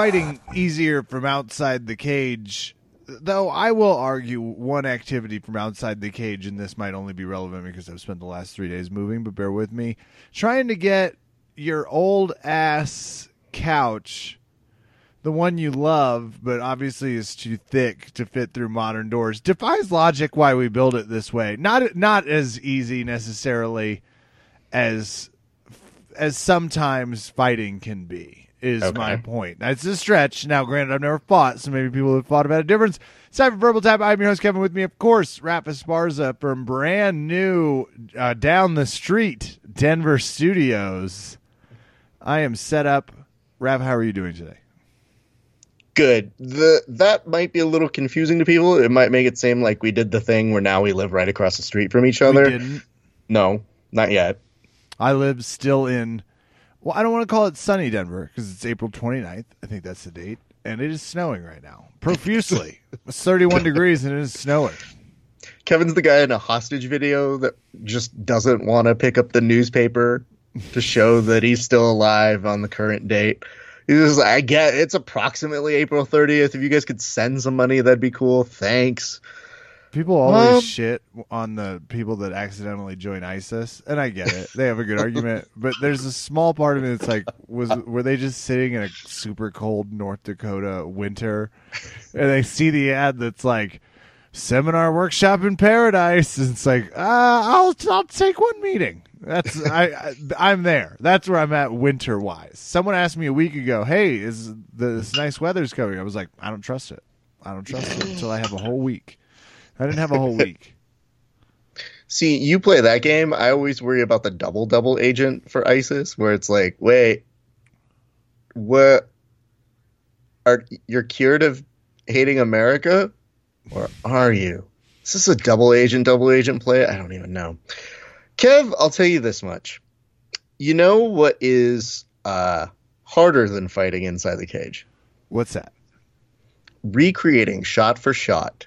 fighting easier from outside the cage. Though I will argue one activity from outside the cage, and this might only be relevant because I've spent the last three days moving, but bear with me. Trying to get your old ass couch, the one you love, but obviously is too thick to fit through modern doors, defies logic why we build it this way. Not not as easy necessarily as as sometimes fighting can be is Okay. my point. That's a stretch. Now, granted, I've never fought, so maybe people have fought about a difference. It's time for Verbal Tap. I'm your host, Kevin. With me, of course, Raph Esparza from brand new uh, down the street Denver studios. I am set up. Raph, how are you doing today? Good. The that might be a little confusing to people. It might make it seem like we did the thing where now we live right across the street from each We other. didn't. No, not yet. I live still in, well, I don't want to call it sunny Denver because it's April 29th. I think that's the date. And it is snowing right now, profusely. it's 31 degrees and it is snowing. Kevin's the guy in a hostage video that just doesn't want to pick up the newspaper to show that he's still alive on the current date. He's just like, I get it's approximately April 30th. If you guys could send some money, that'd be cool. Thanks. People always Um, shit on the people that accidentally join ISIS, and I get it. They have a good argument, but there's a small part of me that's like, was were they just sitting in a super cold North Dakota winter, and they see the ad that's like seminar workshop in paradise, and it's like, uh, I'll I'll take one meeting. That's I, I I'm there. That's where I'm at winter wise. Someone asked me a week ago, "Hey, is this nice weather's coming?" I was like, I don't trust it. I don't trust it until I have a whole week. I didn't have a whole week. See, you play that game. I always worry about the double double agent for ISIS, where it's like, wait, what? Are you're cured of hating America, or are you? Is this a double agent, double agent play? I don't even know. Kev, I'll tell you this much. You know what is uh, harder than fighting inside the cage? What's that? Recreating shot for shot,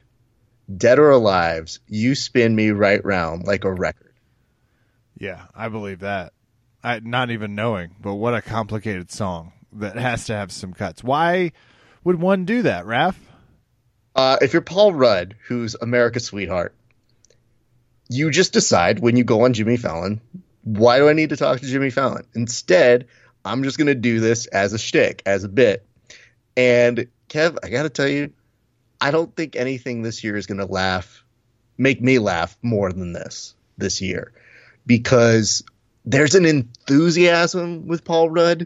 dead or alive, "You Spin Me Right Round" like a record. Yeah, I believe that. I not even knowing, but what a complicated song that has to have some cuts. Why would one do that, Raph? Uh, if you're Paul Rudd, who's America's sweetheart, you just decide when you go on Jimmy Fallon, why do I need to talk to Jimmy Fallon? Instead, I'm just going to do this as a shtick, as a bit. And Kev, I got to tell you, I don't think anything this year is going to laugh, make me laugh more than this this year, because there's an enthusiasm with Paul Rudd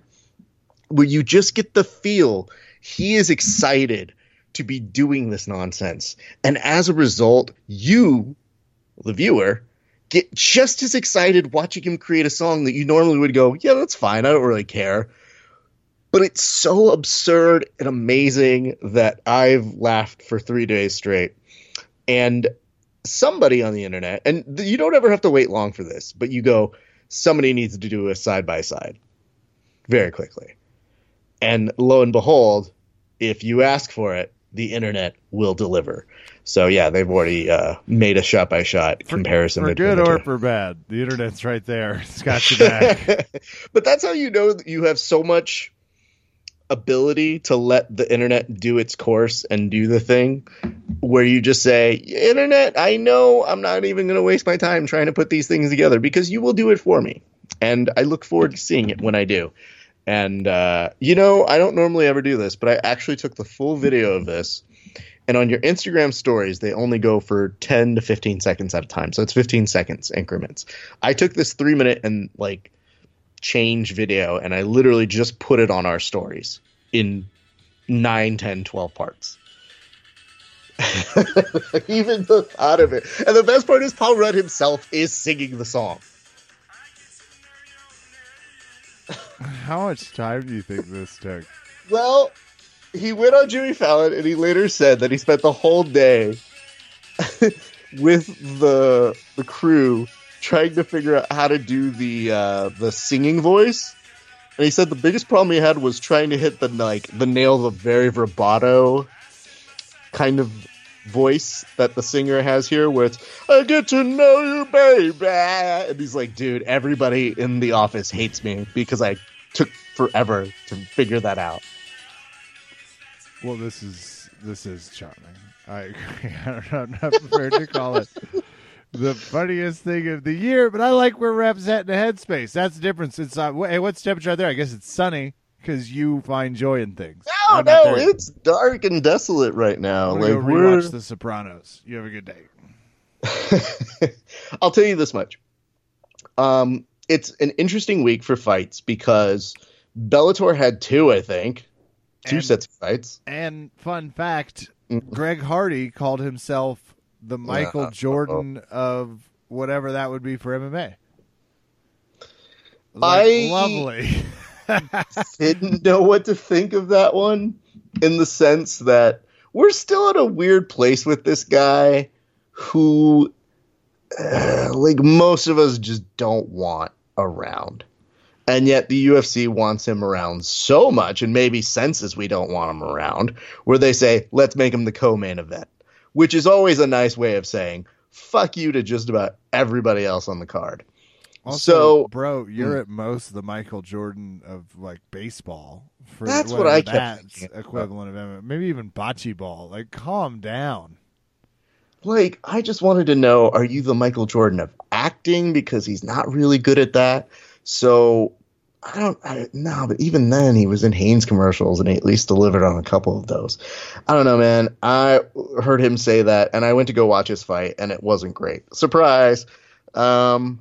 where you just get the feel he is excited to be doing this nonsense. And as a result, you, the viewer, get just as excited watching him create a song that you normally would go, yeah, that's fine. I don't really care. But it's so absurd and amazing that I've laughed for three days straight. And somebody on the internet, and you don't ever have to wait long for this, but you go, somebody needs to do a side by side very quickly. And lo and behold, if you ask for it, the internet will deliver. So yeah, they've already uh, made a shot by shot comparison For good or for bad, the internet's right there. It's got your back. but that's how you know that you have so much ability to let the internet do its course and do the thing where you just say internet i know i'm not even going to waste my time trying to put these things together because you will do it for me. And i look forward to seeing it when i do. And uh, you know i don't normally ever do this but i actually took the full video of this and on your instagram stories they only go for 10 to 15 seconds at a time. So it's 15 seconds increments. I took this three minute and like change video and I literally just put it on our stories in 9, 10, 12 parts. Even the thought of it. And the best part is Paul Rudd himself is singing the song. How much time do you think this took? Well, he went on Jimmy Fallon and he later said that he spent the whole day with the the crew trying to figure out how to do the uh, the singing voice. And he said the biggest problem he had was trying to hit the like the nail of a very vibrato kind of voice that the singer has here, where it's "I get to know you, baby," and he's like, "Dude, everybody in the office hates me because I took forever to figure that out." Well, this is this is charming. I agree. I'm not prepared to call it the funniest thing of the year, but I like where Rep's at in the headspace. That's the difference. It's uh, hey, what's the temperature out there? I guess it's sunny because you find joy in things. No, I'm no, it's dark and desolate right now. I'm Like we're rewatch The Sopranos. You have a good day. I'll tell you this much. Um, it's an interesting week for fights because Bellator had two, I think, two And- sets of fights. And fun fact, Mm. Greg Hardy called himself the Michael Yeah. Jordan of whatever that would be for MMA. I- lovely. Didn't know what to think of that one in the sense that we're still in a weird place with this guy who, uh, like, most of us just don't want around. And yet the UFC wants him around so much, and maybe senses we don't want him around, where they say, let's make him the co main event, which is always a nice way of saying, fuck you to just about everybody else on the card. Also, So- bro, you're hmm. at most the Michael Jordan of like baseball. For That's what I kept that's equivalent of. Maybe even bocce ball. Like, calm down. like I just wanted to know are you the Michael Jordan of acting because he's not really good at that so I don't I, no but even then he was in Hanes commercials and he at least delivered on a couple of those. I don't know man. I heard him say that and I went to go watch his fight and it wasn't great. Surprise. Um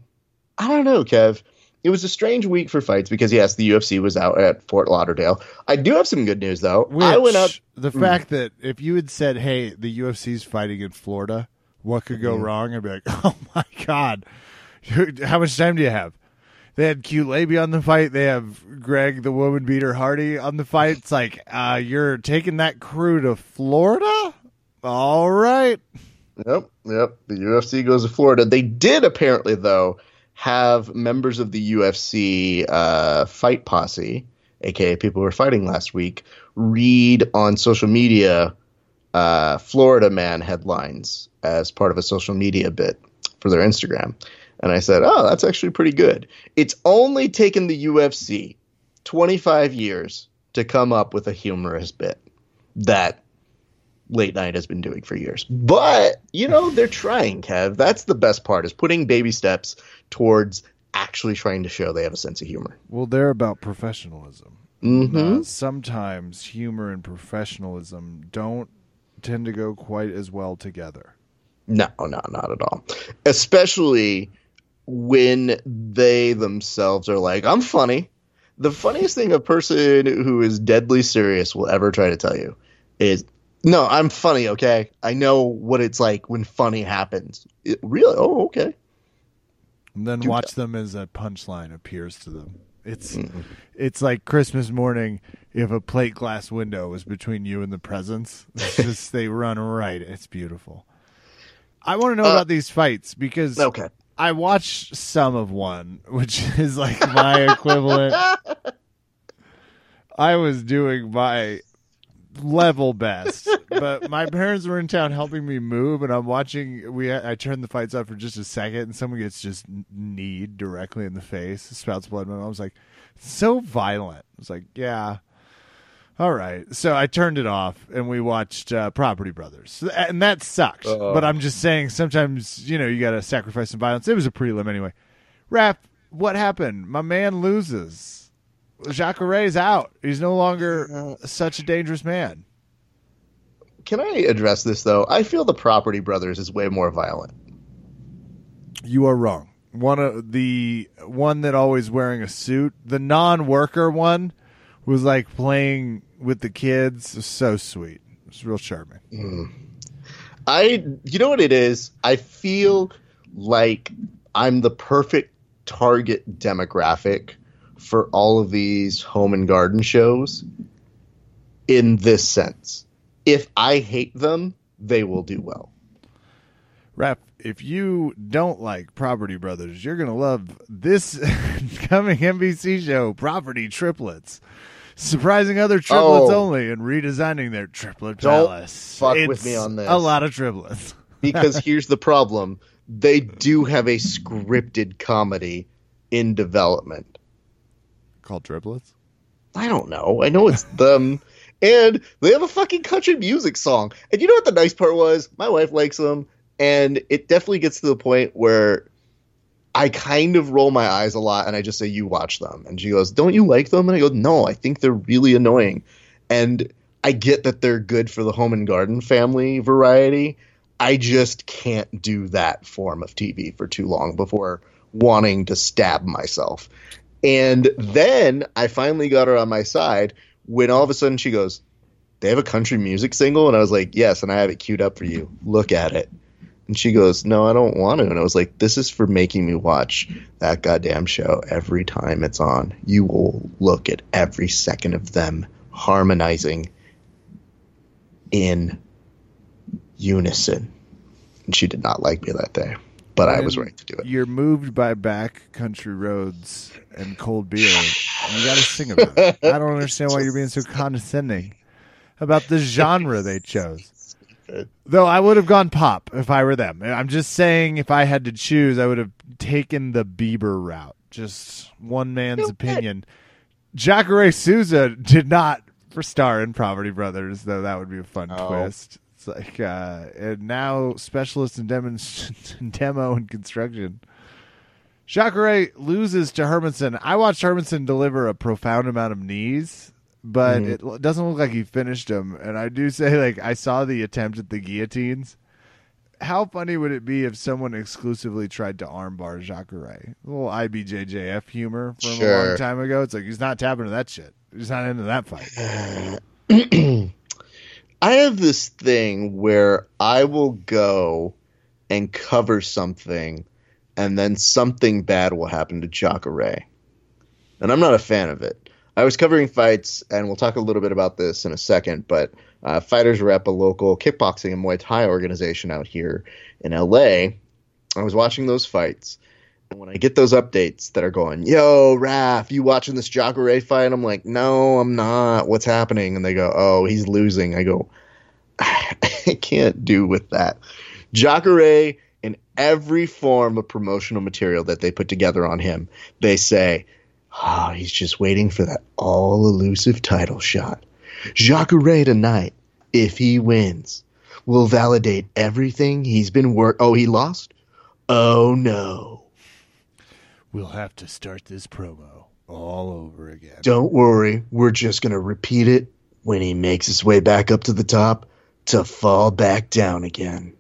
I don't know Kev. It was a strange week for fights because yes the UFC was out at Fort Lauderdale. I do have some good news though. I went Which, The fact that if you had said, "Hey, the UFC's fighting in Florida," what could go Mhm. wrong? I'd be like, "Oh my god, how much time do you have?" They had Cutelaba on the fight. They have Greg, the woman beater Hardy, on the fight. It's like, uh, you're taking that crew to Florida. All right. Yep, yep. The UFC goes to Florida. They did apparently, though, have members of the UFC uh, fight posse, aka people who were fighting last week, read on social media uh, Florida Man headlines as part of a social media bit for their Instagram. And I said, oh, that's actually pretty good. It's only taken the UFC 25 years to come up with a humorous bit that late night has been doing for years. But, you know, they're trying, Kev. That's the best part is putting baby steps towards actually trying to show they have a sense of humor. Well, they're about professionalism. Mm-hmm. Uh, sometimes humor and professionalism don't tend to go quite as well together. No, no, not at all. Especially when they themselves are like, I'm funny. The funniest thing a person who is deadly serious will ever try to tell you is, no, I'm funny, okay? I know what it's like when funny happens. It, really? Oh, okay. And then Do watch them as a punchline appears to them. It's Mm-hmm. it's like Christmas morning if a plate glass window was between you and the presents. It's just they run right. It's beautiful. I want to know Uh, about these fights because Okay. I watched some of one, which is like my equivalent. I was doing my level best, but my parents were in town helping me move, and I'm watching. We I turned the fights up for just a second, and someone gets just kneed directly in the face, spouts blood. My mom's like, "So violent." I was like, "Yeah." All right, so I turned it off and we watched uh, Property Brothers, and that sucked. Oh. But I'm just saying, sometimes you know you got to sacrifice some violence. It was a prelim anyway. Rap, what happened? My man loses. Jacare's out. He's no longer such a dangerous man. Can I address this though? I feel the Property Brothers is way more violent. You are wrong. One of the one that always wearing a suit, the non-worker one, was like playing with the kids. Was so sweet. It's real charming. Mm. I, you know what it is? I feel like I'm the perfect target demographic for all of these home and garden shows in this sense. If I hate them, they will do well. Rap, if you don't like Property Brothers, you're going to love this coming NBC show, Property Triplets. Surprising other triplets Oh. only and redesigning their triplet Don't palace. fuck It's with me on this. A lot of triplets. Because here's the problem they do have a scripted comedy in development. Called triplets? I don't know. I know it's them. And they have a fucking country music song. And you know what the nice part was? My wife likes them, and it definitely gets to the point where I kind of roll my eyes a lot and I just say, You watch them. And she goes, Don't you like them? And I go, No, I think they're really annoying. And I get that they're good for the home and garden family variety. I just can't do that form of TV for too long before wanting to stab myself. And then I finally got her on my side when all of a sudden she goes, They have a country music single? And I was like, Yes, and I have it queued up for you. Look at it. And she goes, No, I don't want to. And I was like, This is for making me watch that goddamn show every time it's on. You will look at every second of them harmonizing in unison. And she did not like me that day. But I was right to do it. You're moved by back country roads and cold beer. and you got to sing about it. I don't understand why you're being so condescending about the genre they chose. Though I would have gone pop if I were them. I'm just saying, if I had to choose, I would have taken the Bieber route. Just one man's No, opinion. Jacare Souza did not for star in Poverty Brothers, though that would be a fun Oh. twist. It's like, uh, and now specialist in, demonst- demo and construction. Jacare loses to Hermansson. I watched Hermansson deliver a profound amount of knees, but Mhm. it doesn't look like he finished them. And I do say, like, I saw the attempt at the guillotines. How funny would it be if someone exclusively tried to armbar Jacare? A little IBJJF humor from a long time ago. It's like he's not tapping to that shit. He's not into that fight. I have this thing where I will go and cover something, and then something bad will happen to Jacare. And I'm not a fan of it. I was covering fights, and we'll talk a little bit about this in a second, but uh, Fighters Rep, a local kickboxing and Muay Thai organization out here in LA, I was watching those fights. And when I get those updates that are going, yo, Raf, you watching this Jacare fight? I'm like, no, I'm not. What's happening? And they go, oh, he's losing. I go, I can't do with that. Jacare, in every form of promotional material that they put together on him, they say, oh, he's just waiting for that all elusive title shot. Jacare tonight, if he wins, will validate everything he's been work. Oh, he lost? Oh, no. We'll have to start this promo all over again. Don't worry, we're just going to repeat it when he makes his way back up to the top to fall back down again.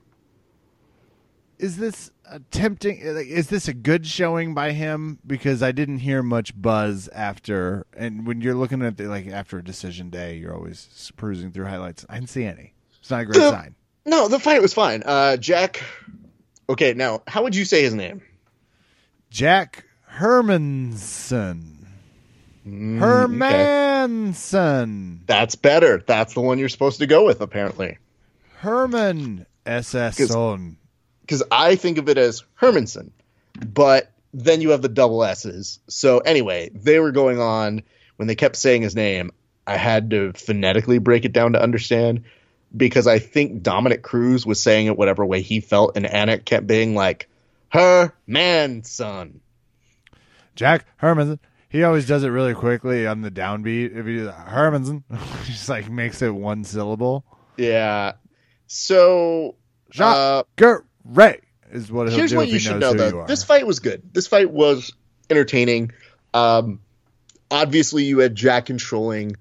is this a tempting like, is this a good showing by him because i didn't hear much buzz after and when you're looking at the, like after a decision day you're always perusing through highlights i didn't see any it's not a great The- sign No, the fight was fine. Uh, Jack. Okay, now, how would you say his name? jack hermansson Mm, okay. hermansson That's better. That's the one you're supposed to go with, apparently. herman ss 'Cause- son Because I think of it as Hermansson, but then you have the double S's. So, anyway, they were going on when they kept saying his name. I had to phonetically break it down to understand because I think Dominick Cruz was saying it whatever way he felt, and Anik kept being like, her man son. jack hermansson he always does it really quickly on the downbeat if he hermansson just like makes it one syllable Yeah. So, uh, Jacare Ray is what he'll here's do what you should know though. this fight was good. This fight was entertaining. Um obviously you had jack controlling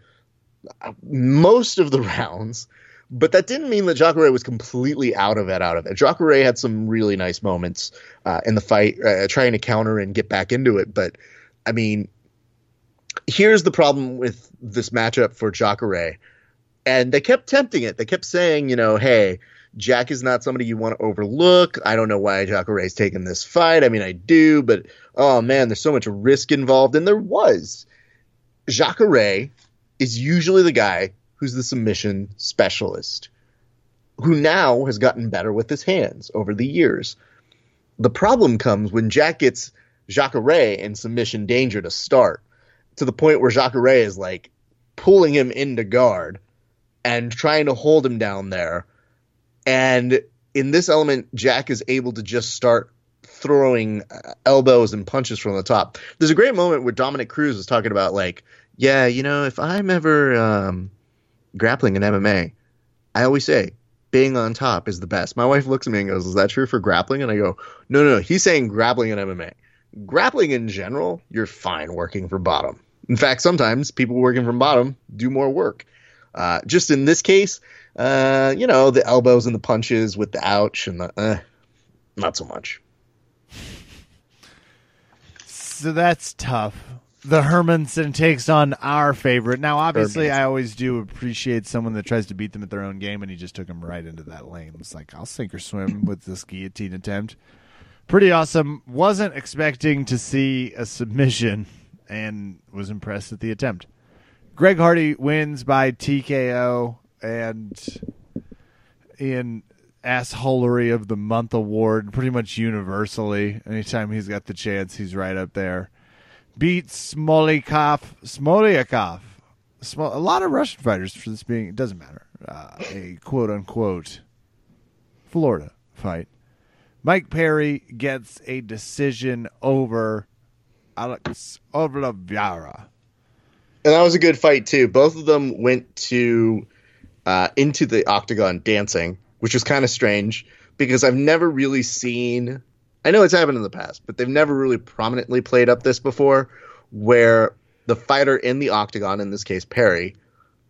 uh, most of the rounds but that didn't mean that Jacare was completely out of it out of it. Jacare had some really nice moments uh, in the fight uh, trying to counter and get back into it but i mean here's the problem with this matchup for Jacare and they kept tempting it. They kept saying you know hey Jack is not somebody you want to overlook. I don't know why Jacare's taking this fight. I mean, I do, but oh man, there's so much risk involved, and there was. Jacare is usually the guy who's the submission specialist, who now has gotten better with his hands over the years. The problem comes when Jack gets Jacare in submission danger to start, to the point where Jacare is like pulling him into guard and trying to hold him down there. And in this element, Jack is able to just start throwing uh, elbows and punches from the top. There's a great moment where Dominick Cruz is talking about like, yeah, you know, if I'm ever um, grappling in MMA, I always say being on top is the best. My wife looks at me and goes, "Is that true for grappling?" And I go, "No, no, no. He's saying grappling in MMA. Grappling in general, you're fine working for bottom. In fact, sometimes people working from bottom do more work. Uh, just in this case, uh, you know, the elbows and the punches with the ouch and the uh, not so much. So that's tough. The Hermansson takes on our favorite. Now, obviously, Hermansson. I always do appreciate someone that tries to beat them at their own game, and he just took him right into that lane. It's like, I'll sink or swim with this guillotine attempt. Pretty awesome. Wasn't expecting to see a submission and was impressed at the attempt. Greg Hardy wins by TKO and in assholery of the month award pretty much universally. Anytime he's got the chance, he's right up there. Beats Smolikov. Smolyakov. Smo- a lot of Russian fighters for this being, it doesn't matter. Uh, a quote unquote Florida fight. Mike Perry gets a decision over Alex Oliveira. And that was a good fight too. Both of them went to uh, into the octagon dancing, which was kind of strange because I've never really seen. I know it's happened in the past, but they've never really prominently played up this before, where the fighter in the octagon, in this case Perry,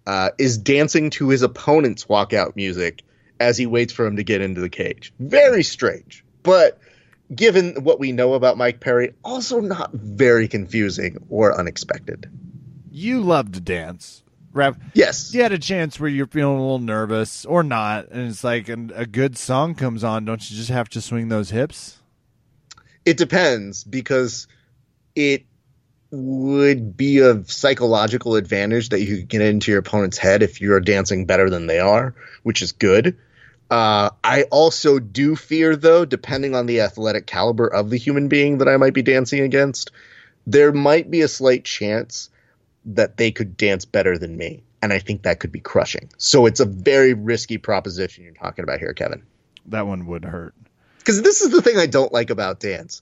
uh, is dancing to his opponent's walkout music as he waits for him to get into the cage. Very strange, but given what we know about Mike Perry, also not very confusing or unexpected. You love to dance. Rev, Yes. you had a chance where you're feeling a little nervous or not, and it's like an, a good song comes on. Don't you just have to swing those hips? It depends because it would be a psychological advantage that you could get into your opponent's head if you're dancing better than they are, which is good. Uh, I also do fear, though, depending on the athletic caliber of the human being that I might be dancing against, there might be a slight chance that they could dance better than me. And I think that could be crushing. So it's a very risky proposition you're talking about here, Kevin That one would hurt. because this is the thing I don't like about dance.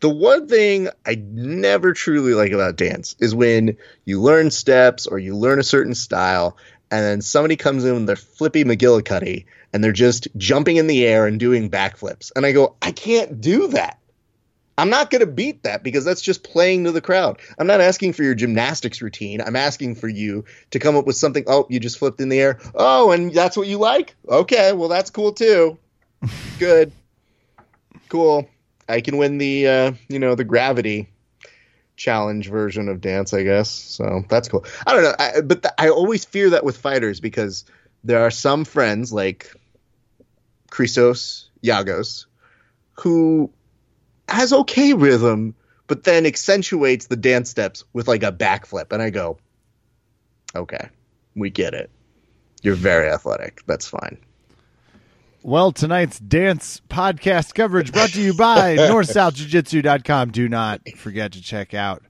The one thing I never truly like about dance is when you learn steps or you learn a certain style, and then somebody comes in with their flippy McGillicuddy and they're just jumping in the air and doing backflips. And I go, I can't do that. I'm not going to beat that because that's just playing to the crowd. I'm not asking for your gymnastics routine. I'm asking for you to come up with something. Oh, you just flipped in the air. Oh, and that's what you like? Okay, well, that's cool too. Good cool. I can win the uh, you know the gravity challenge version of dance, I guess. So that's cool. I don't know, I, but th- I always fear that with fighters because there are some friends like Christos Giagos who has okay rhythm, but then accentuates the dance steps with like a backflip, and I go, okay, we get it. You're very athletic. That's fine. Well, tonight's dance podcast coverage brought to you by NorthSouthJujitsu.com. Do not forget to check out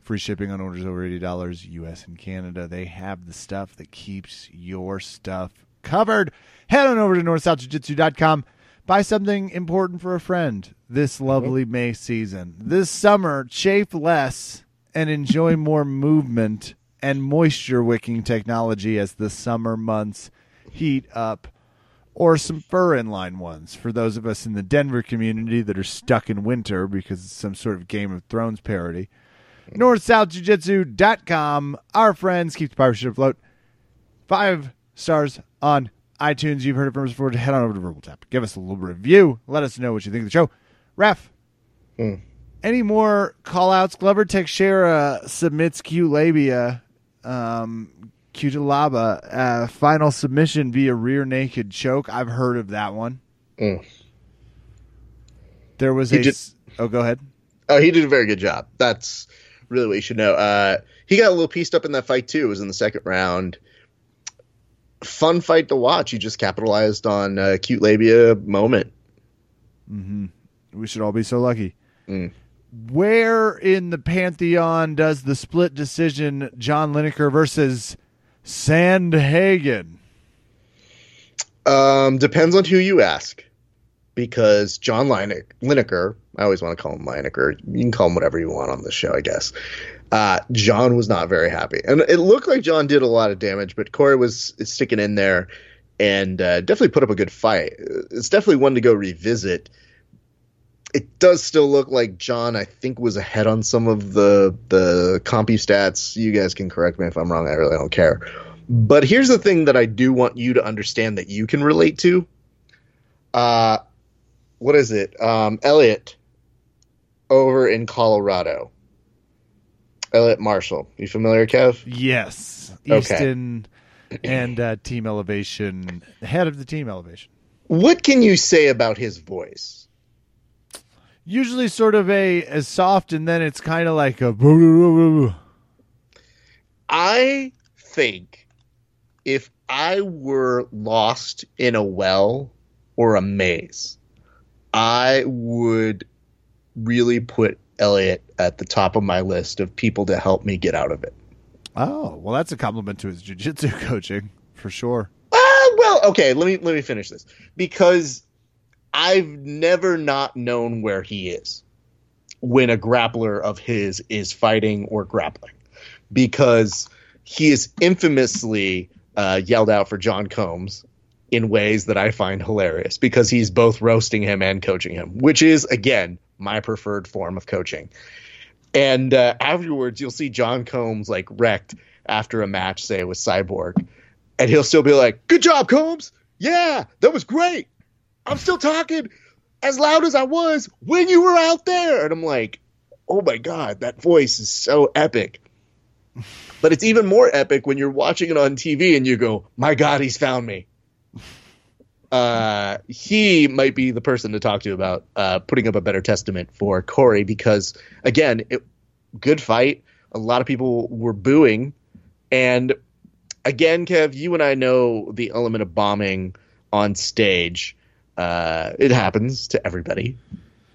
free shipping on orders over $80 US and Canada. They have the stuff that keeps your stuff covered. Head on over to NorthSouthJujitsu.com. Buy something important for a friend this lovely May season. This summer, chafe less and enjoy more movement and moisture wicking technology as the summer months heat up or some fur inline ones for those of us in the Denver community that are stuck in winter because it's some sort of Game of Thrones parody. NorthSouthJujitsu.com. Our friends keep the pirate ship afloat. Five stars on iTunes. You've heard it from us before. Head on over to Verbal Tap. Give us a little review. Let us know what you think of the show. Ref, Hmm. any more call outs? Glover Teixeira submits Cutelaba. Um, Cutelaba, uh, final submission via rear naked choke. I've heard of that one. Mm. There was He a. did- oh, go ahead. Oh, he did a very good job. That's really what you should know. Uh, he got a little pieced up in that fight too. It was in the second round. Fun fight to watch. He just capitalized on a cute labia moment. We should all be so lucky. Mm. Where in the pantheon does the split decision John Lineker versus Sandhagen? Um, depends on who you ask, because John Lineker, I always want to call him Lineker. You can call him whatever you want on the show, I guess. Uh, John was not very happy, and it looked like John did a lot of damage, but Cory was sticking in there and uh, definitely put up a good fight. It's definitely one to go revisit. It does still look like John, I think, was ahead on some of the the compy stats. You guys can correct me if I'm wrong. I really don't care. But here's the thing that I do want you to understand that you can relate to. Uh, what is it? Um, Eliot over in Colorado. Eliot Marshall. You familiar, Kev? Yes. Okay. Easton and uh, Team Elevation, head of the Team Elevation. What can you say about his voice? Usually sort of a as soft, and then it's kind of like a. I think if I were lost in a well or a maze, I would really put Eliot at the top of my list of people to help me get out of it. Oh, well, that's a compliment to his jiu-jitsu coaching for sure. Uh, well, okay, let me let me finish this because I've never not known where he is when a grappler of his is fighting or grappling because he is infamously uh, yelled out for John Combs in ways that I find hilarious because he's both roasting him and coaching him, which is again my preferred form of coaching. And uh, afterwards, you'll see John Combs like wrecked after a match, say with Cyborg, and he'll still be like, "Good job, Combs. Yeah, that was great. I'm still talking as loud as I was when you were out there." And I'm like, "Oh my god, that voice is so epic." But it's even more epic when you're watching it on TV and you go, "My god, he's found me." Uh, he might be the person to talk to about uh, putting up a better testament for Cory because again, it, good fight. A lot of people were booing, and again, Kev, you and I know the element of bombing on stage. Uh, it happens to everybody,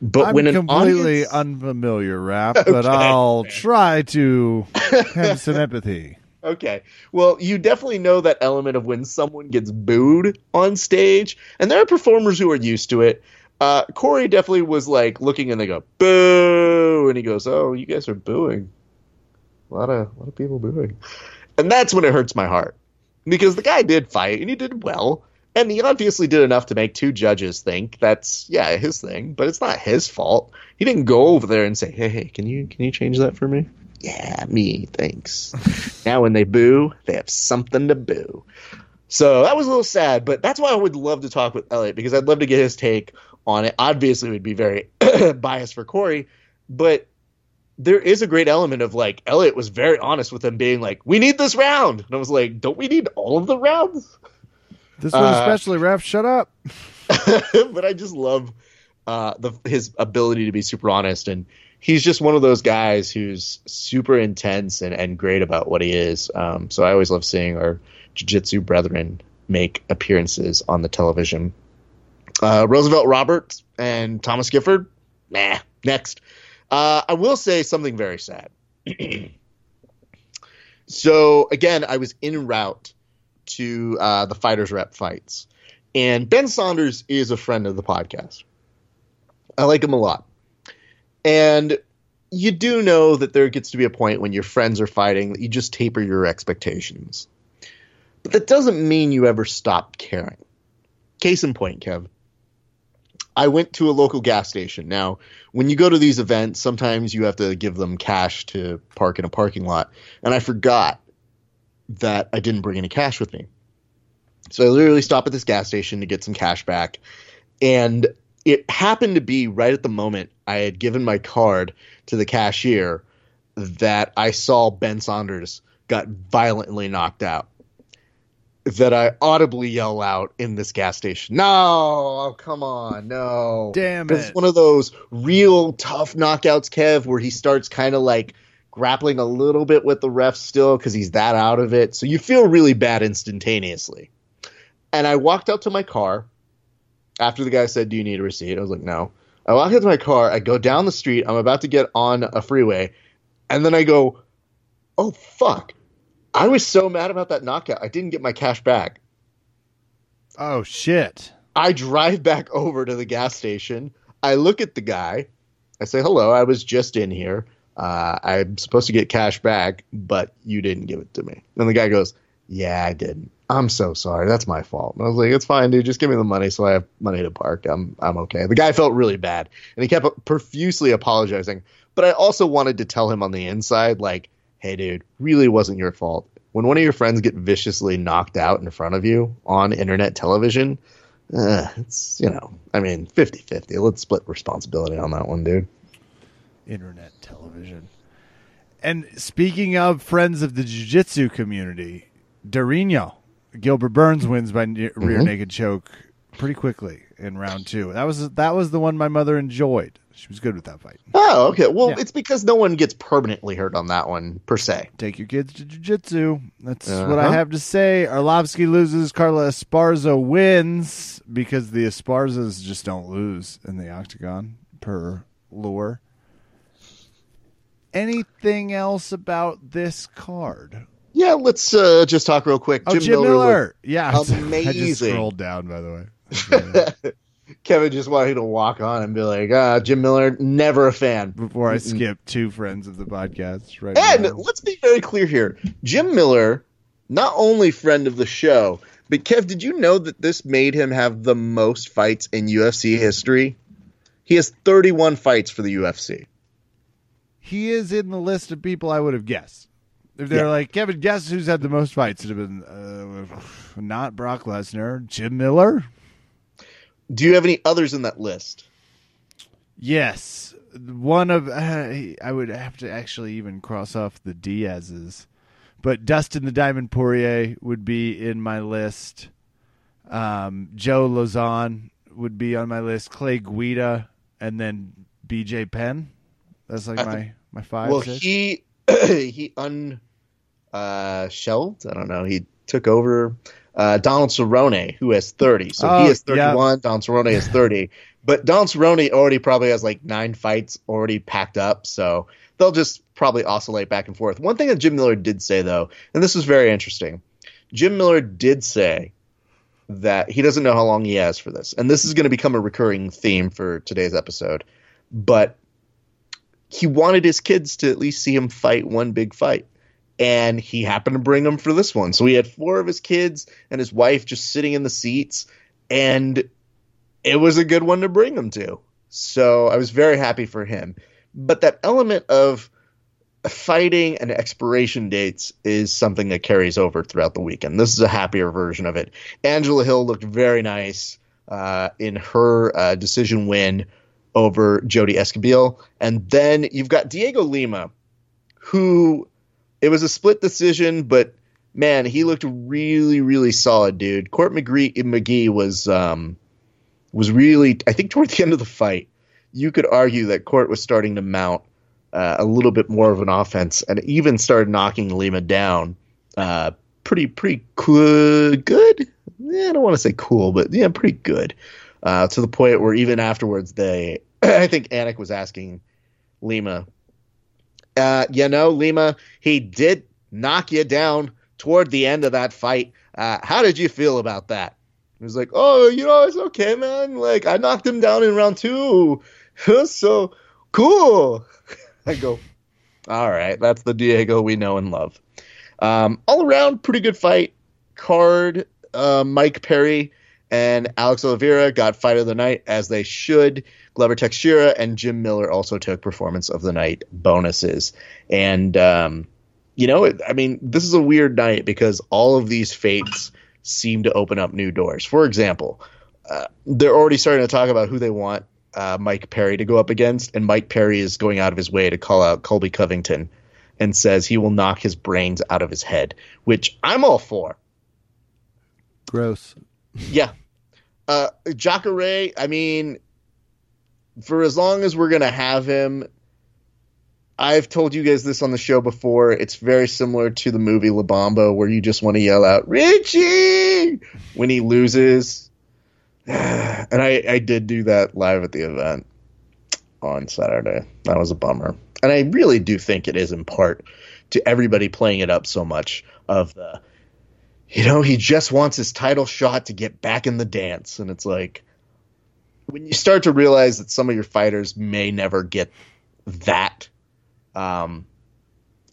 but I'm when an completely audience, unfamiliar rap, but Okay. I'll try to have some empathy. Okay. Well, you definitely know that element of when someone gets booed on stage, and there are performers who are used to it. Uh, Cory definitely was like looking and they go, boo! And he goes, oh, you guys are booing. A lot of, a lot of people booing. And that's when it hurts my heart. Because the guy did fight and he did well. And he obviously did enough to make two judges think that's, yeah, his thing, but it's not his fault. He didn't go over there and say, hey, hey, can you, can you change that for me? Yeah, me, thanks. now when they boo, they have something to boo. So that was a little sad, but that's why I would love to talk with Eliot because I'd love to get his take on it. Obviously, it would be very biased for Cory, but there is a great element of like Eliot was very honest with him being like, "We need this round," and I was like, "Don't we need all of the rounds?" This one Uh, especially, ref. Shut up. but I just love uh, the his ability to be super honest, and he's just one of those guys who's super intense and, and great about what he is. Um, so I always love seeing our jiu-jitsu brethren make appearances on the television. Uh, Roosevelt Roberts and Thomas Gifford, nah. Next, uh, I will say something very sad. so again, I was en route to uh, the fighters rep fights. And Ben Saunders is a friend of the podcast. I like him a lot. And you do know that there gets to be a point when your friends are fighting that you just taper your expectations. But that doesn't mean you ever stop caring. Case in point, Kev. I went to a local gas station. Now, when you go to these events, sometimes you have to give them cash to park in a parking lot. And I forgot that I didn't bring any cash with me. So I literally stopped at this gas station to get some cash back. And it happened to be right at the moment I had given my card to the cashier that I saw Ben Saunders got violently knocked out. That I audibly yell out in this gas station. No, oh, come on, no. Damn it. It's it. one of those real tough knockouts, Kev, where he starts kind of like grappling a little bit with the ref still because he's that out of it. So you feel really bad instantaneously. And I walked out to my car after the guy said, Do you need a receipt? I was like, No. I walk into my car, I go down the street, I'm about to get on a freeway, and then I go, Oh, fuck. I was so mad about that knockout. I didn't get my cash back. Oh shit. I drive back over to the gas station. I look at the guy. I say, hello, I was just in here. Uh, I'm supposed to get cash back, but you didn't give it to me. And the guy goes, Yeah, I didn't. I'm so sorry. That's my fault. And I was like, It's fine, dude. Just give me the money so I have money to park. I'm I'm okay. The guy felt really bad, and he kept profusely apologizing. But I also wanted to tell him on the inside, like, Hey, dude, really wasn't your fault. When one of your friends get viciously knocked out in front of you on internet television, uh, it's you know, I mean, 50-50. Let's split responsibility on that one, dude. Internet television. And speaking of friends of the jiu-jitsu community, Durinho, Gilbert Burns wins by ne- rear Mhm. naked choke pretty quickly in round two. That was that was the one my mother enjoyed. She was good with that fight. Oh, okay. Well, Yeah. it's because no one gets permanently hurt on that one per se. Take your kids to jiu-jitsu. That's what I Uh-huh. have to say. Arlovsky loses. Carla Esparza wins because the Esparzas just don't lose in the octagon per lore. Anything else about this card? Yeah, let's uh, just talk real quick. Oh, Jim, Miller. Yeah, amazing. I just scrolled down. By the way, Kevin just wanted to walk on and be like, ah, Jim Miller, never a fan. before I skip two friends of the podcast, right? And now. let's be very clear here. Jim Miller, not only friend of the show, but Kev, did you know that this made him have the most fights in UFC history? He has 31 fights for the UFC. he is in the list of people I would have guessed. If they're Yeah. like Kevin, guess who's had the most fights? It'd have been uh, not Brock Lesnar, Jim Miller. Do you have any others in that list? Yes, one of uh, I would have to actually even cross off the Diaz's, but Dustin the Diamond Poirier would be in my list. Um, Joe Lauzon would be on my list. Clay Guida, and then BJ Penn. That's like my my five. well, six. he he un uh, shelved. I don't know. He took over uh, Donald Cerrone, who has 30. So Oh, he has yeah. 31. Donald Cerrone is 30. But Donald Cerrone already probably has like nine fights already packed up. So they'll just probably oscillate back and forth. One thing that Jim Miller did say, though, and this was very interesting Jim Miller did say that he doesn't know how long he has for this. And this is going to become a recurring theme for today's episode. But he wanted his kids to at least see him fight one big fight. And he happened to bring them for this one. So he had four of his kids and his wife just sitting in the seats. And it was a good one to bring them to. So I was very happy for him. But that element of fighting and expiration dates is something that carries over throughout the weekend. This is a happier version of it. Angela Hill looked very nice uh, in her uh, decision win over Jodie Esquibel. And then you've got Diego Lima, who it was a split decision, but man, he looked really, really solid, dude. Court McGree, McGee was um, was really, I think, toward the end of the fight, you could argue that Court was starting to mount uh, a little bit more of an offense, and even started knocking Lima down. Uh, pretty, pretty cool, good. Yeah, I don't want to say cool, but yeah, pretty good. Uh, to the point where even afterwards, they, I think Anik was asking Lima, uh, you know, Lima, he did knock you down toward the end of that fight. Uh, how did you feel about that? He was like, oh, you know, it's okay, man. Like, I knocked him down in round two. so cool. I go, all right, that's the Diego we know and love. Um, all around, pretty good fight. Card, uh, Mike Perry and Alex Oliveira got fight of the night as they should. Glover Teixeira and Jim Miller also took performance of the night bonuses. And, um, you know, it, I mean, this is a weird night because all of these fates seem to open up new doors. For example, uh, they're already starting to talk about who they want uh, Mike Perry to go up against, and Mike Perry is going out of his way to call out Colby Covington and says he will knock his brains out of his head, which I'm all for. Gross. Yeah. Uh, Jacare, I mean, for as long as we're going to have him, I've told you guys this on the show before. It's very similar to the movie La Bamba, where you just want to yell out, Richie! when he loses. And I, I did do that live at the event on Saturday. That was a bummer. And I really do think it is in part to everybody playing it up so much of the you know, he just wants his title shot to get back in the dance. And it's like, when you start to realize that some of your fighters may never get that, Um,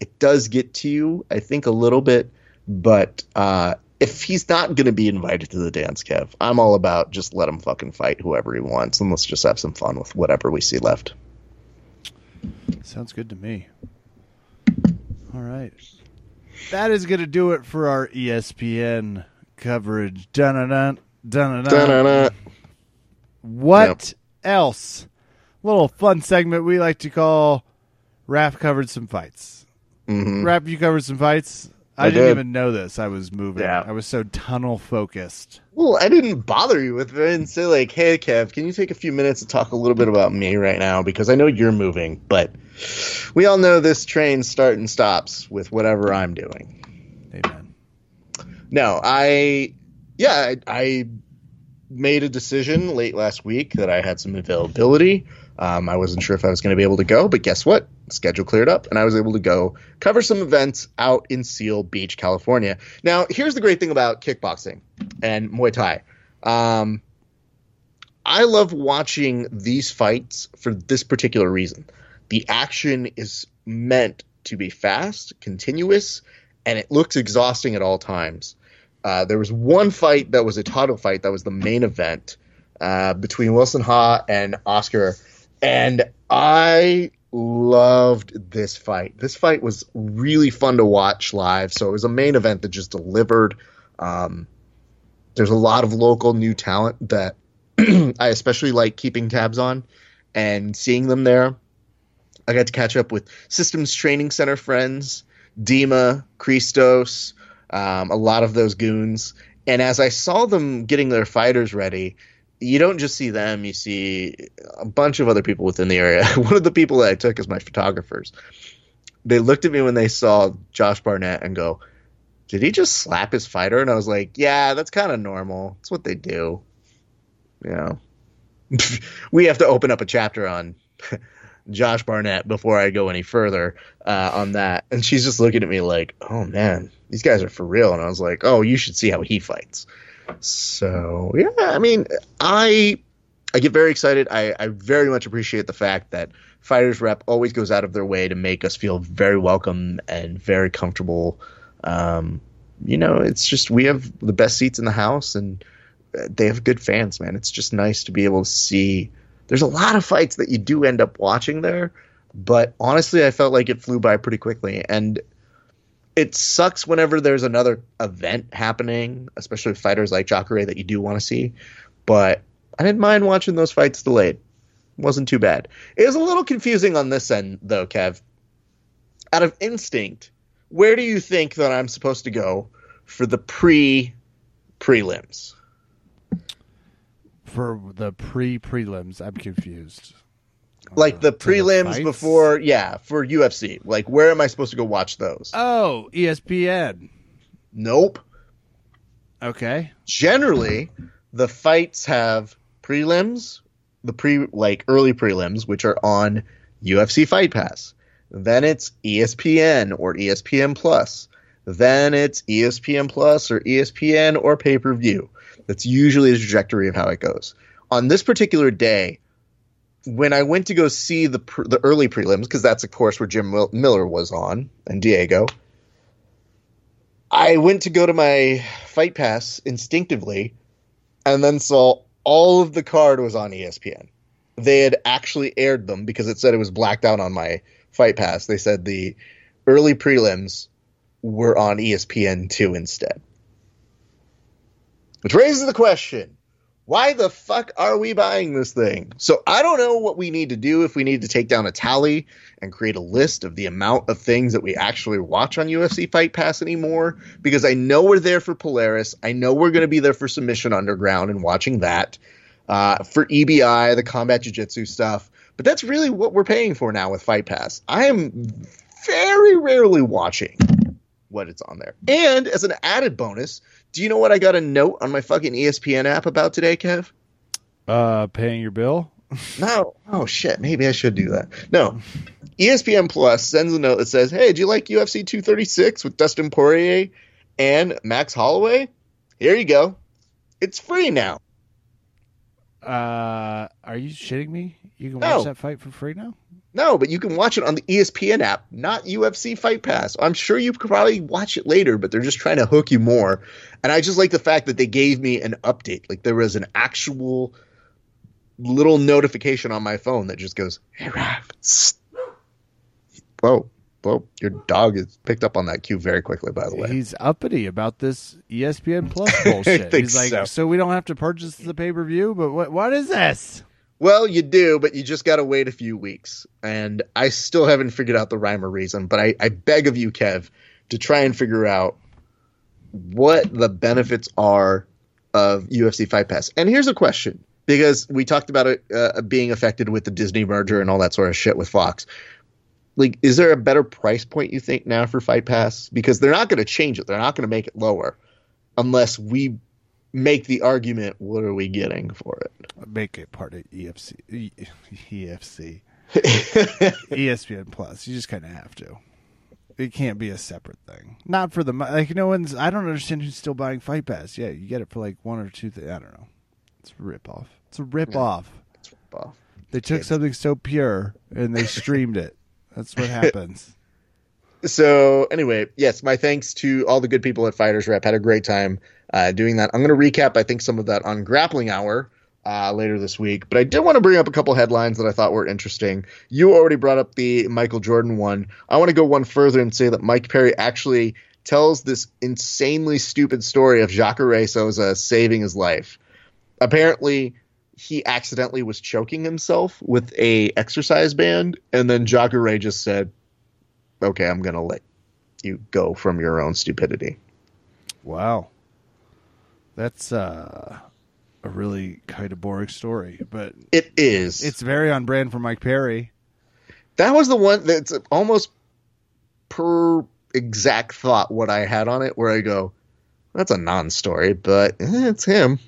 it does get to you, I think, a little bit, but uh, if he's not going to be invited to the dance, Kev, I'm all about just let him fucking fight whoever he wants, and let's just have some fun with whatever we see left. Sounds good to me. All right. That is going to do it for our ESPN coverage. Dun-dun-dun, dun-dun-dun. Da-na-na. What else? Little fun segment we like to call Raph covered some fights. Mhm. Raph, you covered some fights. I, I didn't did. even know this. I was moving. Yeah. I was so tunnel focused. Well, I didn't bother you with it and say like, "Hey, Kev, can you take a few minutes to talk a little bit about me right now?" Because I know you're moving, but we all know this train start and stops with whatever I'm doing. Amen. No, I, yeah, I, I made a decision late last week that I had some availability. Um, I wasn't sure if I was going to be able to go, but guess what? Schedule cleared up, and I was able to go cover some events out in Seal Beach, California. Now, here's the great thing about kickboxing and Muay Thai. Um, I love watching these fights for this particular reason. The action is meant to be fast, continuous, and it looks exhausting at all times. Uh, there was one fight that was a title fight that was the main event uh, between Wilson Ha and Oscar, and I loved this fight. This fight was really fun to watch live. So it was a main event that just delivered. Um, there's a lot of local new talent that I especially like keeping tabs on and seeing them there. I got to catch up with Systems Training Center friends, Dima, Christos, um, a lot of those goons. And as I saw them getting their fighters ready, you don't just see them, you see a bunch of other people within the area. One of the people that I took as my photographers, they looked at me when they saw Josh Barnett and go, Did he just slap his fighter? And I was like, Yeah, that's kind of normal. It's what they do. You know, we have to open up a chapter on Josh Barnett before I go any further uh, on that. And she's just looking at me like, oh man, these guys are for real. And I was like, oh, you should see how he fights. So yeah, I mean, I I get very excited. I, I very much appreciate the fact that Fighters Rep always goes out of their way to make us feel very welcome and very comfortable. Um, you know, it's just we have the best seats in the house and they have good fans, man. It's just nice to be able to see. There's a lot of fights that you do end up watching there, but honestly, I felt like it flew by pretty quickly. And it sucks whenever there's another event happening, especially with fighters like Jacare that you do want to see. But I didn't mind watching those fights delayed. wasn't too bad. It was a little confusing on this end, though, Kev. Out of instinct, where do you think that I'm supposed to go for the pre prelims? For the pre prelims, I'm confused. Like the Uh, the prelims before, yeah, for UFC. Like, where am I supposed to go watch those? Oh, ESPN. nope. Okay. Generally, the fights have prelims, the pre like early prelims, which are on UFC Fight Pass. Then it's ESPN or ESPN Plus. Then it's ESPN Plus or ESPN or pay per view. That's usually the trajectory of how it goes. On this particular day, when I went to go see the pr- the early prelims, because that's of course where Jim Mil- Miller was on and Diego, I went to go to my Fight Pass instinctively, and then saw all of the card was on ESPN. They had actually aired them because it said it was blacked out on my Fight Pass. They said the early prelims were on ESPN two instead. Which raises the question why the fuck are we buying this thing? So I don't know what we need to do if we need to take down a tally and create a list of the amount of things that we actually watch on UFC Fight Pass anymore because I know we're there for Polaris. I know we're going to be there for Submission Underground and watching that. Uh, for EBI, the combat jiu-jitsu stuff. But that's really what we're paying for now with Fight Pass. I am very rarely watching what it's on there. And as an added bonus, do you know what I got a note on my fucking ESPN app about today, Kev? Uh, paying your bill. No. Oh shit. Maybe I should do that. No. ESPN Plus sends a note that says, "Hey, do you like UFC 236 with Dustin Poirier and Max Holloway? Here you go. It's free now." Uh, are you shitting me? You can No. watch that fight for free now. No, but you can watch it on the ESPN app, not UFC Fight Pass. I'm sure you could probably watch it later, but they're just trying to hook you more. And I just like the fact that they gave me an update. Like there was an actual little notification on my phone that just goes, "Hey, Raph." Whoa, whoa! Your dog is picked up on that cue very quickly. By the way, He's uppity about this ESPN Plus bullshit. He's like, so. so. we don't have to purchase the pay per view, but what what is this? Well, you do, but you just got to wait a few weeks. And I still haven't figured out the rhyme or reason, but I, I beg of you, Kev, to try and figure out what the benefits are of UFC Fight Pass. And here's a question because we talked about it uh, being affected with the Disney merger and all that sort of shit with Fox. Like, is there a better price point you think now for Fight Pass? Because they're not going to change it, they're not going to make it lower unless we make the argument what are we getting for it? Make it part of EFC, E- EFC, ESPN Plus. You just kind of have to. It can't be a separate thing. Not for the like. No one's. I don't understand who's still buying Fight Pass. Yeah, you get it for like one or two. Th- I don't know. It's a rip off. It's a rip off. Well, They took something so pure and they streamed it. That's what happens. so anyway, yes, my thanks to all the good people at Fighters Rep. Had a great time uh, doing that. I'm going to recap, I think, some of that on Grappling Hour uh, later this week. But I did want to bring up a couple headlines that I thought were interesting. You already brought up the Michael Jordan one. I want to go one further and say that Mike Perry actually tells this insanely stupid story of Jacare Souza saving his life. Apparently, he accidentally was choking himself with a exercise band, and then Jacare just said, "Okay, I'm gonna let you go from your own stupidity." Wow. That's uh, a really kind of boring story, but It is. it's very on brand for Mike Perry. that was the one that's almost per exact thought what I had on it, where I go, "That's a non-story," but eh, it's him.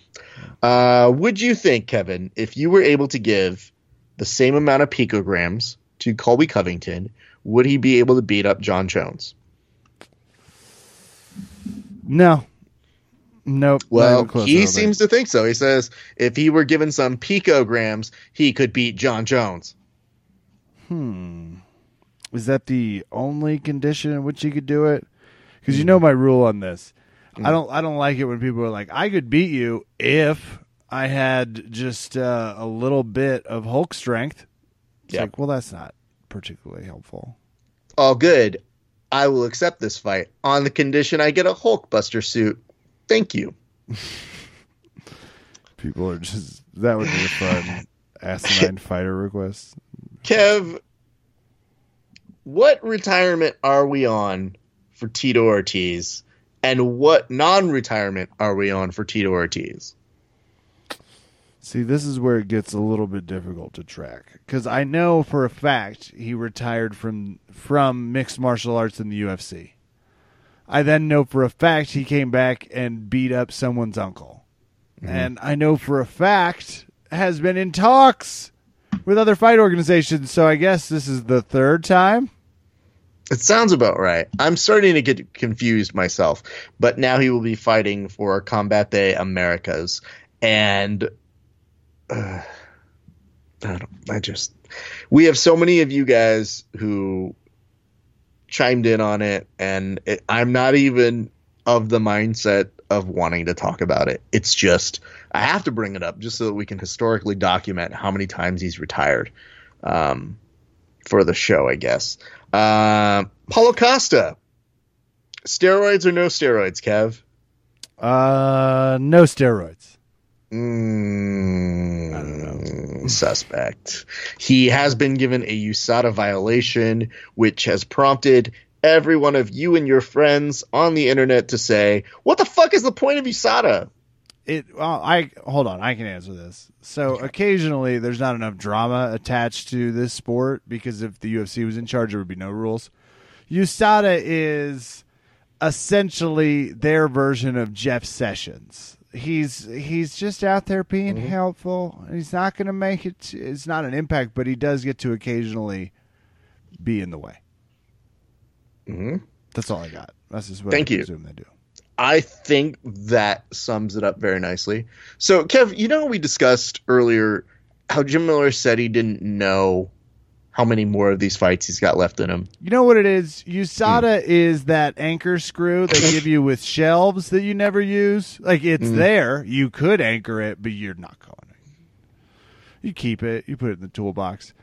Uh, would you think, Kevin, if you were able to give the same amount of picograms to Colby Covington, would he be able to beat up Jon Jones? No. Nope. Well, even close, I he seems to think so. He says if he were given some picograms, he could beat Jon Jones. Hmm. Is that the only condition in which he could do it? Because you know my rule on this. Mm. I don't. I don't like it when people are like, "I could beat you if I had just uh, a little bit of Hulk strength." It's Yep. like, well, that's not particularly helpful. All good. I will accept this fight on the condition I get a Hulkbuster suit. Thank you. People are just that would be a fun asinine fighter request. Kev, what retirement are we on for Tito Ortiz? And what non retirement are we on for Tito Ortiz? See, this is where it gets a little bit difficult to track because I know for a fact he retired from from mixed martial arts in the UFC. I then know for a fact he came back and beat up someone's uncle, and I know for a fact has been in talks with other fight organizations. So I guess this is the third time. It sounds about right. I'm starting to get confused myself, but now he will be fighting for Combate Americas, and uh, I don't. I just we have so many of you guys who chimed in on it, and it, I'm not even of the mindset of wanting to talk about it. It's just I have to bring it up just so that we can historically document how many times he's retired um, for the show, I guess. Uh, Paulo Costa. Steroids or no steroids, Kev? Uh, no steroids. Mm, I don't Suspect. He has been given a USADA violation, which has prompted every one of you and your friends on the internet to say, "What the fuck is the point of USADA?" It. Well, I hold on. I can answer this. So occasionally, there's not enough drama attached to this sport because if the UFC was in charge, there would be no rules. USADA is essentially their version of Jeff Sessions. He's he's just out there being helpful. He's not going to make it. It's not an impact, but he does get to occasionally be in the way. Mm-hmm. That's all I got. That's just what Thank I you. presume they do. I think that sums it up very nicely. So, Kev, you know we discussed earlier how Jim Miller said he didn't know how many more of these fights he's got left in him. You know what it is? USADA is that anchor screw they give you with shelves that you never use. Like it's Mm. there. You could anchor it, but you're not going to. You keep it. You put it in the toolbox.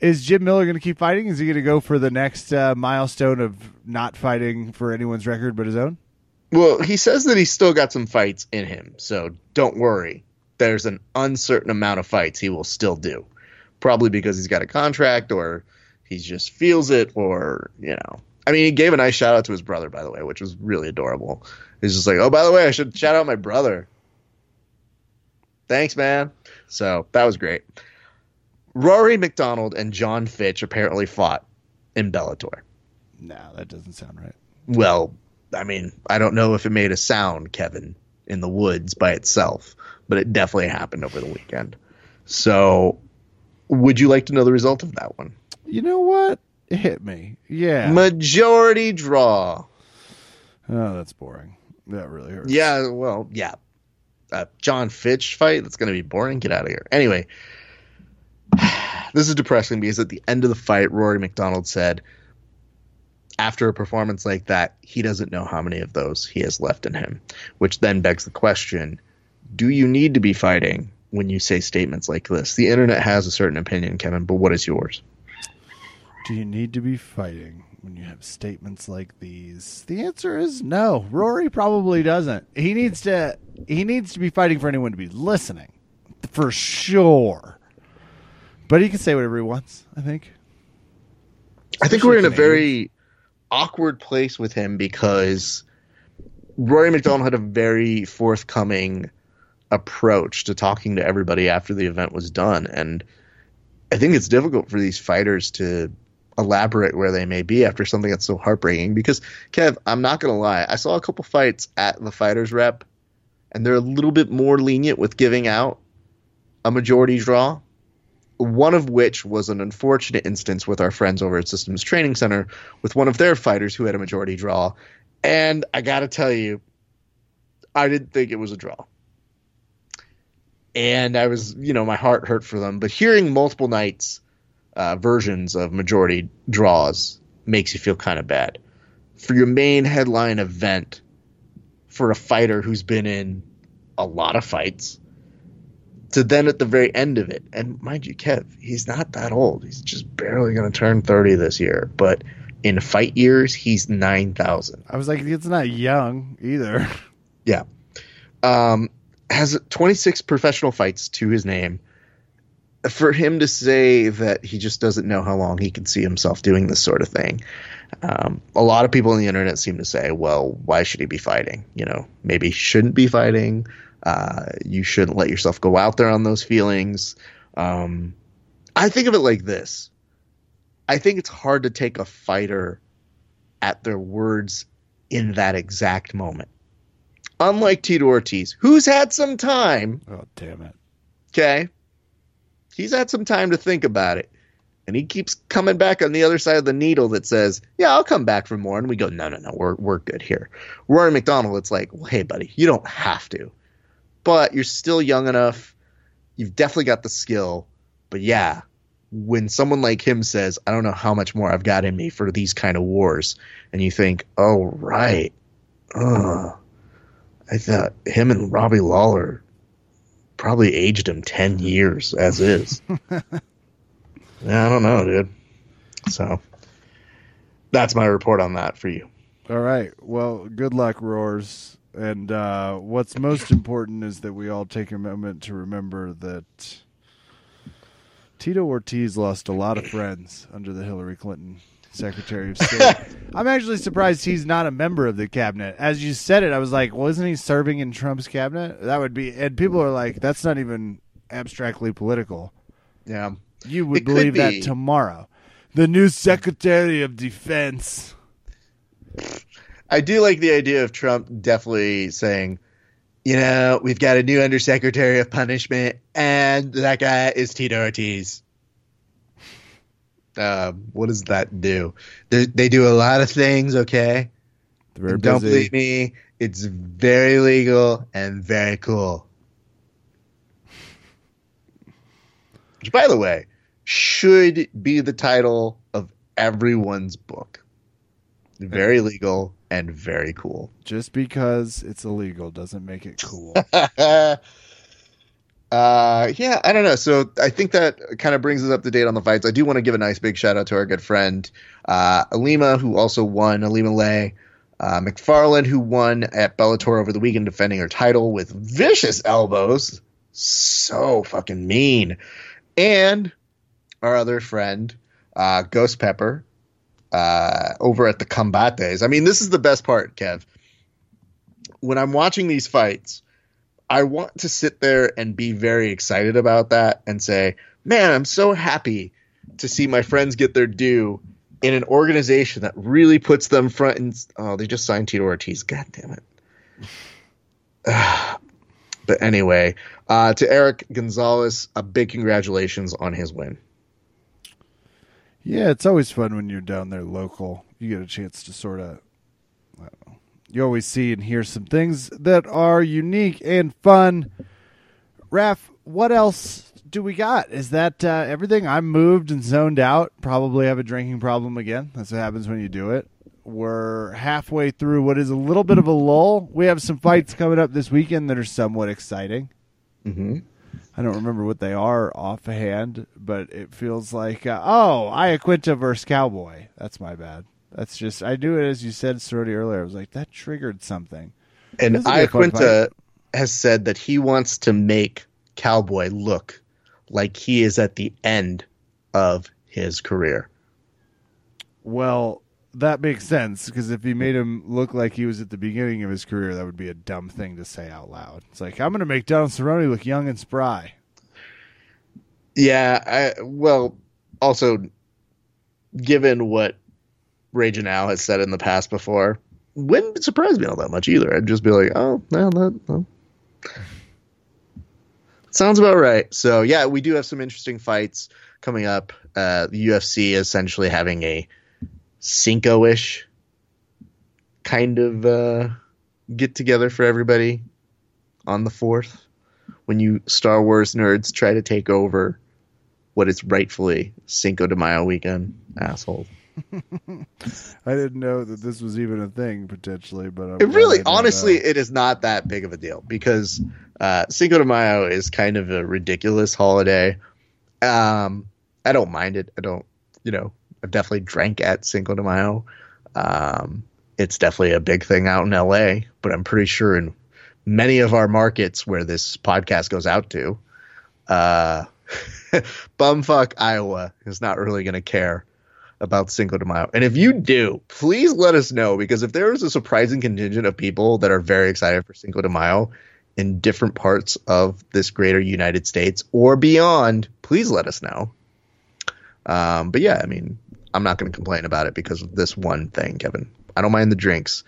Is Jim Miller going to keep fighting? Is he going to go for the next uh, milestone of not fighting for anyone's record but his own? Well, he says that he's still got some fights in him, so don't worry. There's an uncertain amount of fights he will still do. Probably because he's got a contract or he just feels it or, you know. I mean, he gave a nice shout out to his brother, by the way, which was really adorable. He's just like, oh, by the way, I should shout out my brother. Thanks, man. So that was great. Rory MacDonald and Jon Fitch apparently fought in Bellator. No, that doesn't sound right. Well, I mean, I don't know if it made a sound, Kevin, in the woods by itself, but it definitely happened over the weekend. So, would you like to know the result of that one? You know what? It hit me. Yeah. Majority draw. oh, that's boring. That really hurts. Yeah, well, yeah. Uh, Jon Fitch fight, that's going to be boring. Get out of here. Anyway, this is depressing because at the end of the fight, Rory MacDonald said, after a performance like that, he doesn't know how many of those he has left in him, which then begs the question do you need to be fighting when you say statements like this? The internet has a certain opinion, Kevin, but what is yours? Do you need to be fighting when you have statements like these? The answer is no. Rory probably doesn't. He needs to he needs to be fighting for anyone to be listening. For sure. But he can say whatever he wants, I think. I think we're in a very awkward place with him because Rory MacDonald had a very forthcoming approach to talking to everybody after the event was done. And I think it's difficult for these fighters to elaborate where they may be after something that's so heartbreaking. Because, Kev, I'm not going to lie, I saw a couple fights at the fighters rep, and they're a little bit more lenient with giving out a majority draw one of which was an unfortunate instance with our friends over at Systems Training Center with one of their fighters who had a majority draw. And I got to tell you, I didn't think it was a draw. And I was, you know, my heart hurt for them. But hearing multiple nights uh, versions of majority draws makes you feel kind of bad. For your main headline event, for a fighter who's been in a lot of fights, to then at the very end of it, and mind you, Kev, he's not that old. He's just barely going to turn 30 this year. But in fight years, he's 9,000. I was like, it's not young either. Yeah. Um, has 26 professional fights to his name. For him to say that he just doesn't know how long he can see himself doing this sort of thing, um, a lot of people on the internet seem to say, well, why should he be fighting? You know, maybe he shouldn't be fighting. Uh, you shouldn't let yourself go out there on those feelings. Um, I think of it like this I think it's hard to take a fighter at their words in that exact moment. Unlike Tito Ortiz, who's had some time, oh, damn it. okay? He's had some time to think about it. And he keeps coming back on the other side of the needle that says, Yeah, I'll come back for more. And we go, No, no, no, we're, we're good here. Rory MacDonald, it's like, Well, hey, buddy, you don't have to. But you're still young enough. You've definitely got the skill. But yeah, when someone like him says, I don't know how much more I've got in me for these kind of wars, and you think, Oh, right. Ugh. I thought him and Robbie Lawler probably aged him 10 years as is. yeah, I don't know, dude. So that's my report on that for you. All right. Well, good luck, Roars. And uh, what's most important is that we all take a moment to remember that Tito Ortiz lost a lot of friends under the Hillary Clinton Secretary of State. I'm actually surprised he's not a member of the cabinet. As you said it, I was like, well, isn't he serving in Trump's cabinet? That would be, and people are like, that's not even abstractly political. Yeah. You would It believe be. that tomorrow. The new Secretary of Defense. I do like the idea of Trump definitely saying, you know, we've got a new undersecretary of punishment, and that guy is Tito Ortiz. Uh, what does that do? They, they do a lot of things, okay? Don't believe me. It's very legal and very cool. Which, by the way, should be the title of everyone's book. Very legal and very cool. Just because it's illegal doesn't make it cool. uh, yeah, I don't know. So I think that kind of brings us up to date on the fights. I do want to give a nice big shout out to our good friend uh, Ilima, who also won. Ilima-Lei. Uh, Macfarlane, who won at Bellator over the weekend, defending her title with vicious elbows. So fucking mean. And our other friend, uh, Ghost Pepper, uh, over at the Combates. I mean, this is the best part, Kev. When I'm watching these fights, I want to sit there and be very excited about that and say, man, I'm so happy to see my friends get their due in an organization that really puts them front and oh, they just signed Tito Ortiz. God damn it. but anyway, uh, to Eric Gonzalez, a big congratulations on his win. Yeah, it's always fun when you're down there local. You get a chance to sort of, you always see and hear some things that are unique and fun. Raf, what else do we got? Is that uh, everything? I'm moved and zoned out. Probably have a drinking problem again. That's what happens when you do it. We're halfway through what is a little bit of a lull. We have some fights coming up this weekend that are somewhat exciting. Mm-hmm. I don't remember what they are offhand, but it feels like uh, oh, Iaquinta versus Cowboy. That's my bad. That's just I knew it as you said, Sorority earlier. I was like that triggered something. And This will be a fun Iaquinta has said that he wants to make Cowboy look like he is at the end of his career. Well, that makes sense because if he made him look like he was at the beginning of his career, that would be a dumb thing to say out loud. It's like I'm going to make Donald Cerrone look young and spry. Yeah, I, well, also given what Ray Janelle has said in the past before, wouldn't surprise me all that much either. I'd just be like, oh, no, that no. sounds about right. So yeah, we do have some interesting fights coming up. Uh, the UFC essentially having a Cinco-ish kind of uh, get together for everybody on the fourth when you Star Wars nerds try to take over what is rightfully Cinco de Mayo weekend, asshole. I didn't know that this was even a thing potentially, but I'm It really, I know honestly, it is not that big of a deal because uh, Cinco de Mayo is kind of a ridiculous holiday. Um, I don't mind it. I don't, you know, I've definitely drank at Cinco de Mayo. Um, it's definitely a big thing out in LA, but I'm pretty sure in many of our markets where this podcast goes out to, uh, bumfuck Iowa is not really going to care about Cinco de Mayo. And if you do, please let us know because if there is a surprising contingent of people that are very excited for Cinco de Mayo in different parts of this greater United States or beyond, please let us know. Um, but yeah, I mean, I'm not going to complain about it because of this one thing, Kevin. I don't mind the drinks,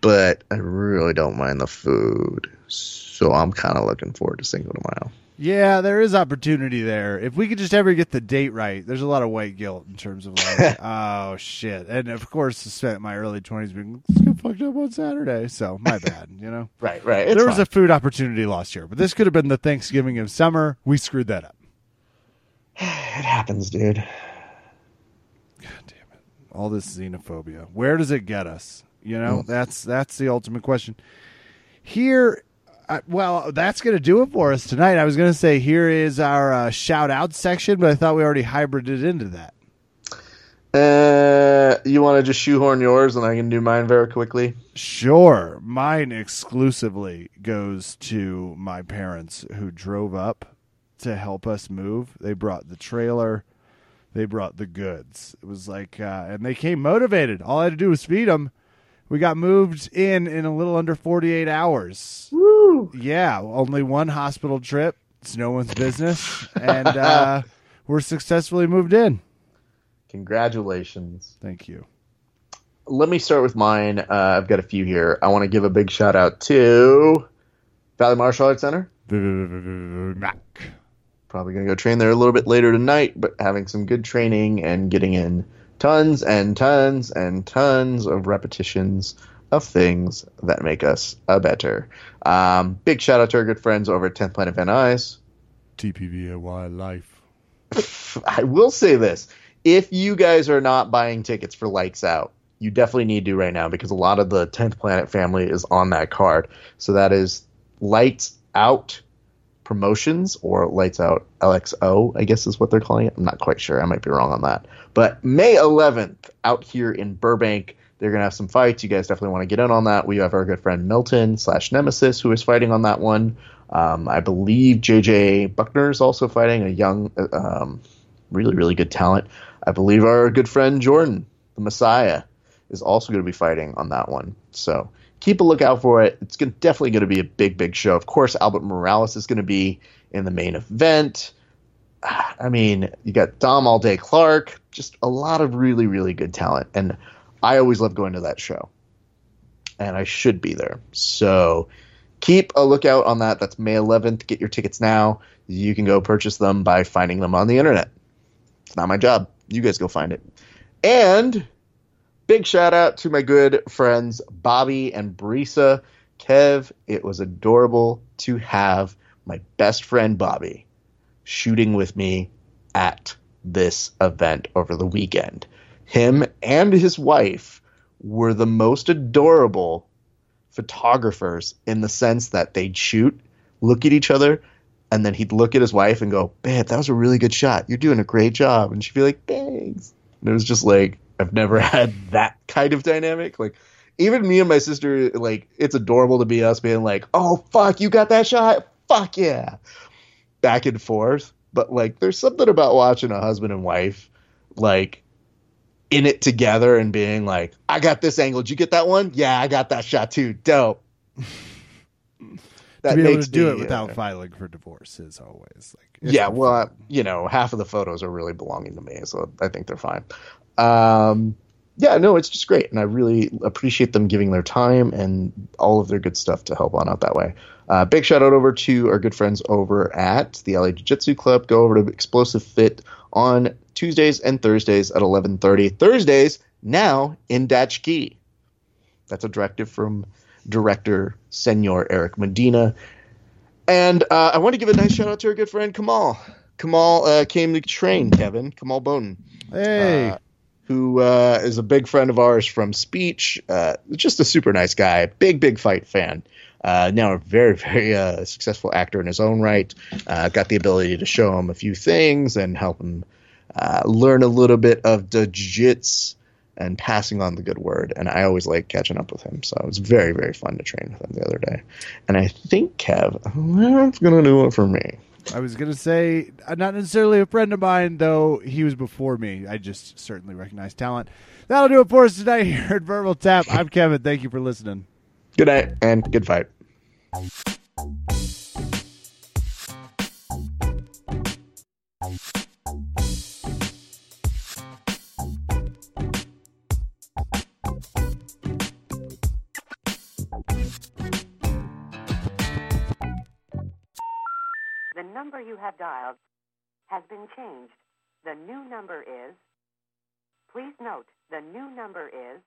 but I really don't mind the food. So I'm kind of looking forward to Cinco de Mayo. Yeah, there is opportunity there. If we could just ever get the date right, there's a lot of white guilt in terms of like, oh shit. And of course, I spent my early twenties being let's get fucked up on Saturday. So my bad, you know. Right, right. there was a food opportunity lost here, but this could have been the Thanksgiving of summer. We screwed that up. it happens, dude. God damn it! All this xenophobia. Where does it get us? You know, Mm. that's that's the ultimate question. Here, uh, well, that's going to do it for us tonight. I was going to say here is our uh, shout out section, but I thought we already hybrided into that. Uh, you want to just shoehorn yours, and I can do mine very quickly. Sure. Mine exclusively goes to my parents who drove up to help us move. They brought the trailer, they brought the goods. It was like, uh, and they came motivated. All I had to do was feed them. We got moved in in a little under 48 hours. Woo! Yeah, only one hospital trip. It's no one's business. And uh, we're successfully moved in. Congratulations. Thank you. Let me start with mine. Uh, I've got a few here. I want to give a big shout out to Valley Martial Arts Center. Mac. Probably going to go train there a little bit later tonight, but having some good training and getting in tons and tons and tons of repetitions of things that make us a better. Um, big shout out to our good friends over at 10th Planet Van Nuys. TPVAY life. I will say this. If you guys are not buying tickets for Lights Out, you definitely need to right now because a lot of the 10th Planet family is on that card. So that is Lights Out Promotions or Lights Out LXO, I guess is what they're calling it. I'm not quite sure. I might be wrong on that. But May 11th, out here in Burbank, they're going to have some fights. You guys definitely want to get in on that. We have our good friend Milton slash Nemesis who is fighting on that one. Um, I believe JJ Buckner is also fighting a young, um, really, really good talent. I believe our good friend Jordan, the Messiah, is also going to be fighting on that one. So keep a lookout for it. It's gonna, definitely going to be a big, big show. Of course, Albert Morales is going to be in the main event. I mean, you got Dom All Day Clark, just a lot of really, really good talent. And I always love going to that show. And I should be there. So keep a lookout on that. That's May 11th. Get your tickets now. You can go purchase them by finding them on the internet. It's not my job. You guys go find it. And big shout out to my good friends Bobby and Brisa. Kev, it was adorable to have my best friend Bobby shooting with me at this event over the weekend. Him and his wife were the most adorable photographers in the sense that they'd shoot, look at each other, and then he'd look at his wife and go, "Babe, that was a really good shot. You're doing a great job." And she'd be like, "Thanks." And it was just like I've never had that kind of dynamic. Like even me and my sister, like it's adorable to be us being like, "Oh fuck, you got that shot? Fuck yeah!" Back and forth. But like, there's something about watching a husband and wife like in it together and being like, I got this angle. Did you get that one? Yeah, I got that shot too. Dope. that to be able to do me, it without uh, filing for divorce is always like yeah well you know half of the photos are really belonging to me so i think they're fine um, yeah no it's just great and i really appreciate them giving their time and all of their good stuff to help on out that way uh, big shout out over to our good friends over at the la jiu-jitsu club go over to explosive fit on tuesdays and thursdays at 11.30 thursdays now in Dutch Key. that's a directive from director Senor Eric Medina. And uh, I want to give a nice shout out to our good friend Kamal. Kamal uh, came to train Kevin Kamal Bowden. Hey. Uh, who uh, is a big friend of ours from Speech. Uh, just a super nice guy, big, big fight fan. Uh, now a very, very uh, successful actor in his own right. Uh, got the ability to show him a few things and help him uh, learn a little bit of the jiu-jitsu and passing on the good word. And I always like catching up with him. So it was very, very fun to train with him the other day. And I think, Kev, that's going to do it for me. I was going to say, uh, not necessarily a friend of mine, though he was before me. I just certainly recognize talent. That'll do it for us tonight here at Verbal Tap. I'm Kevin. Thank you for listening. Good night and good fight. The number you have dialed has been changed. The new number is, please note, the new number is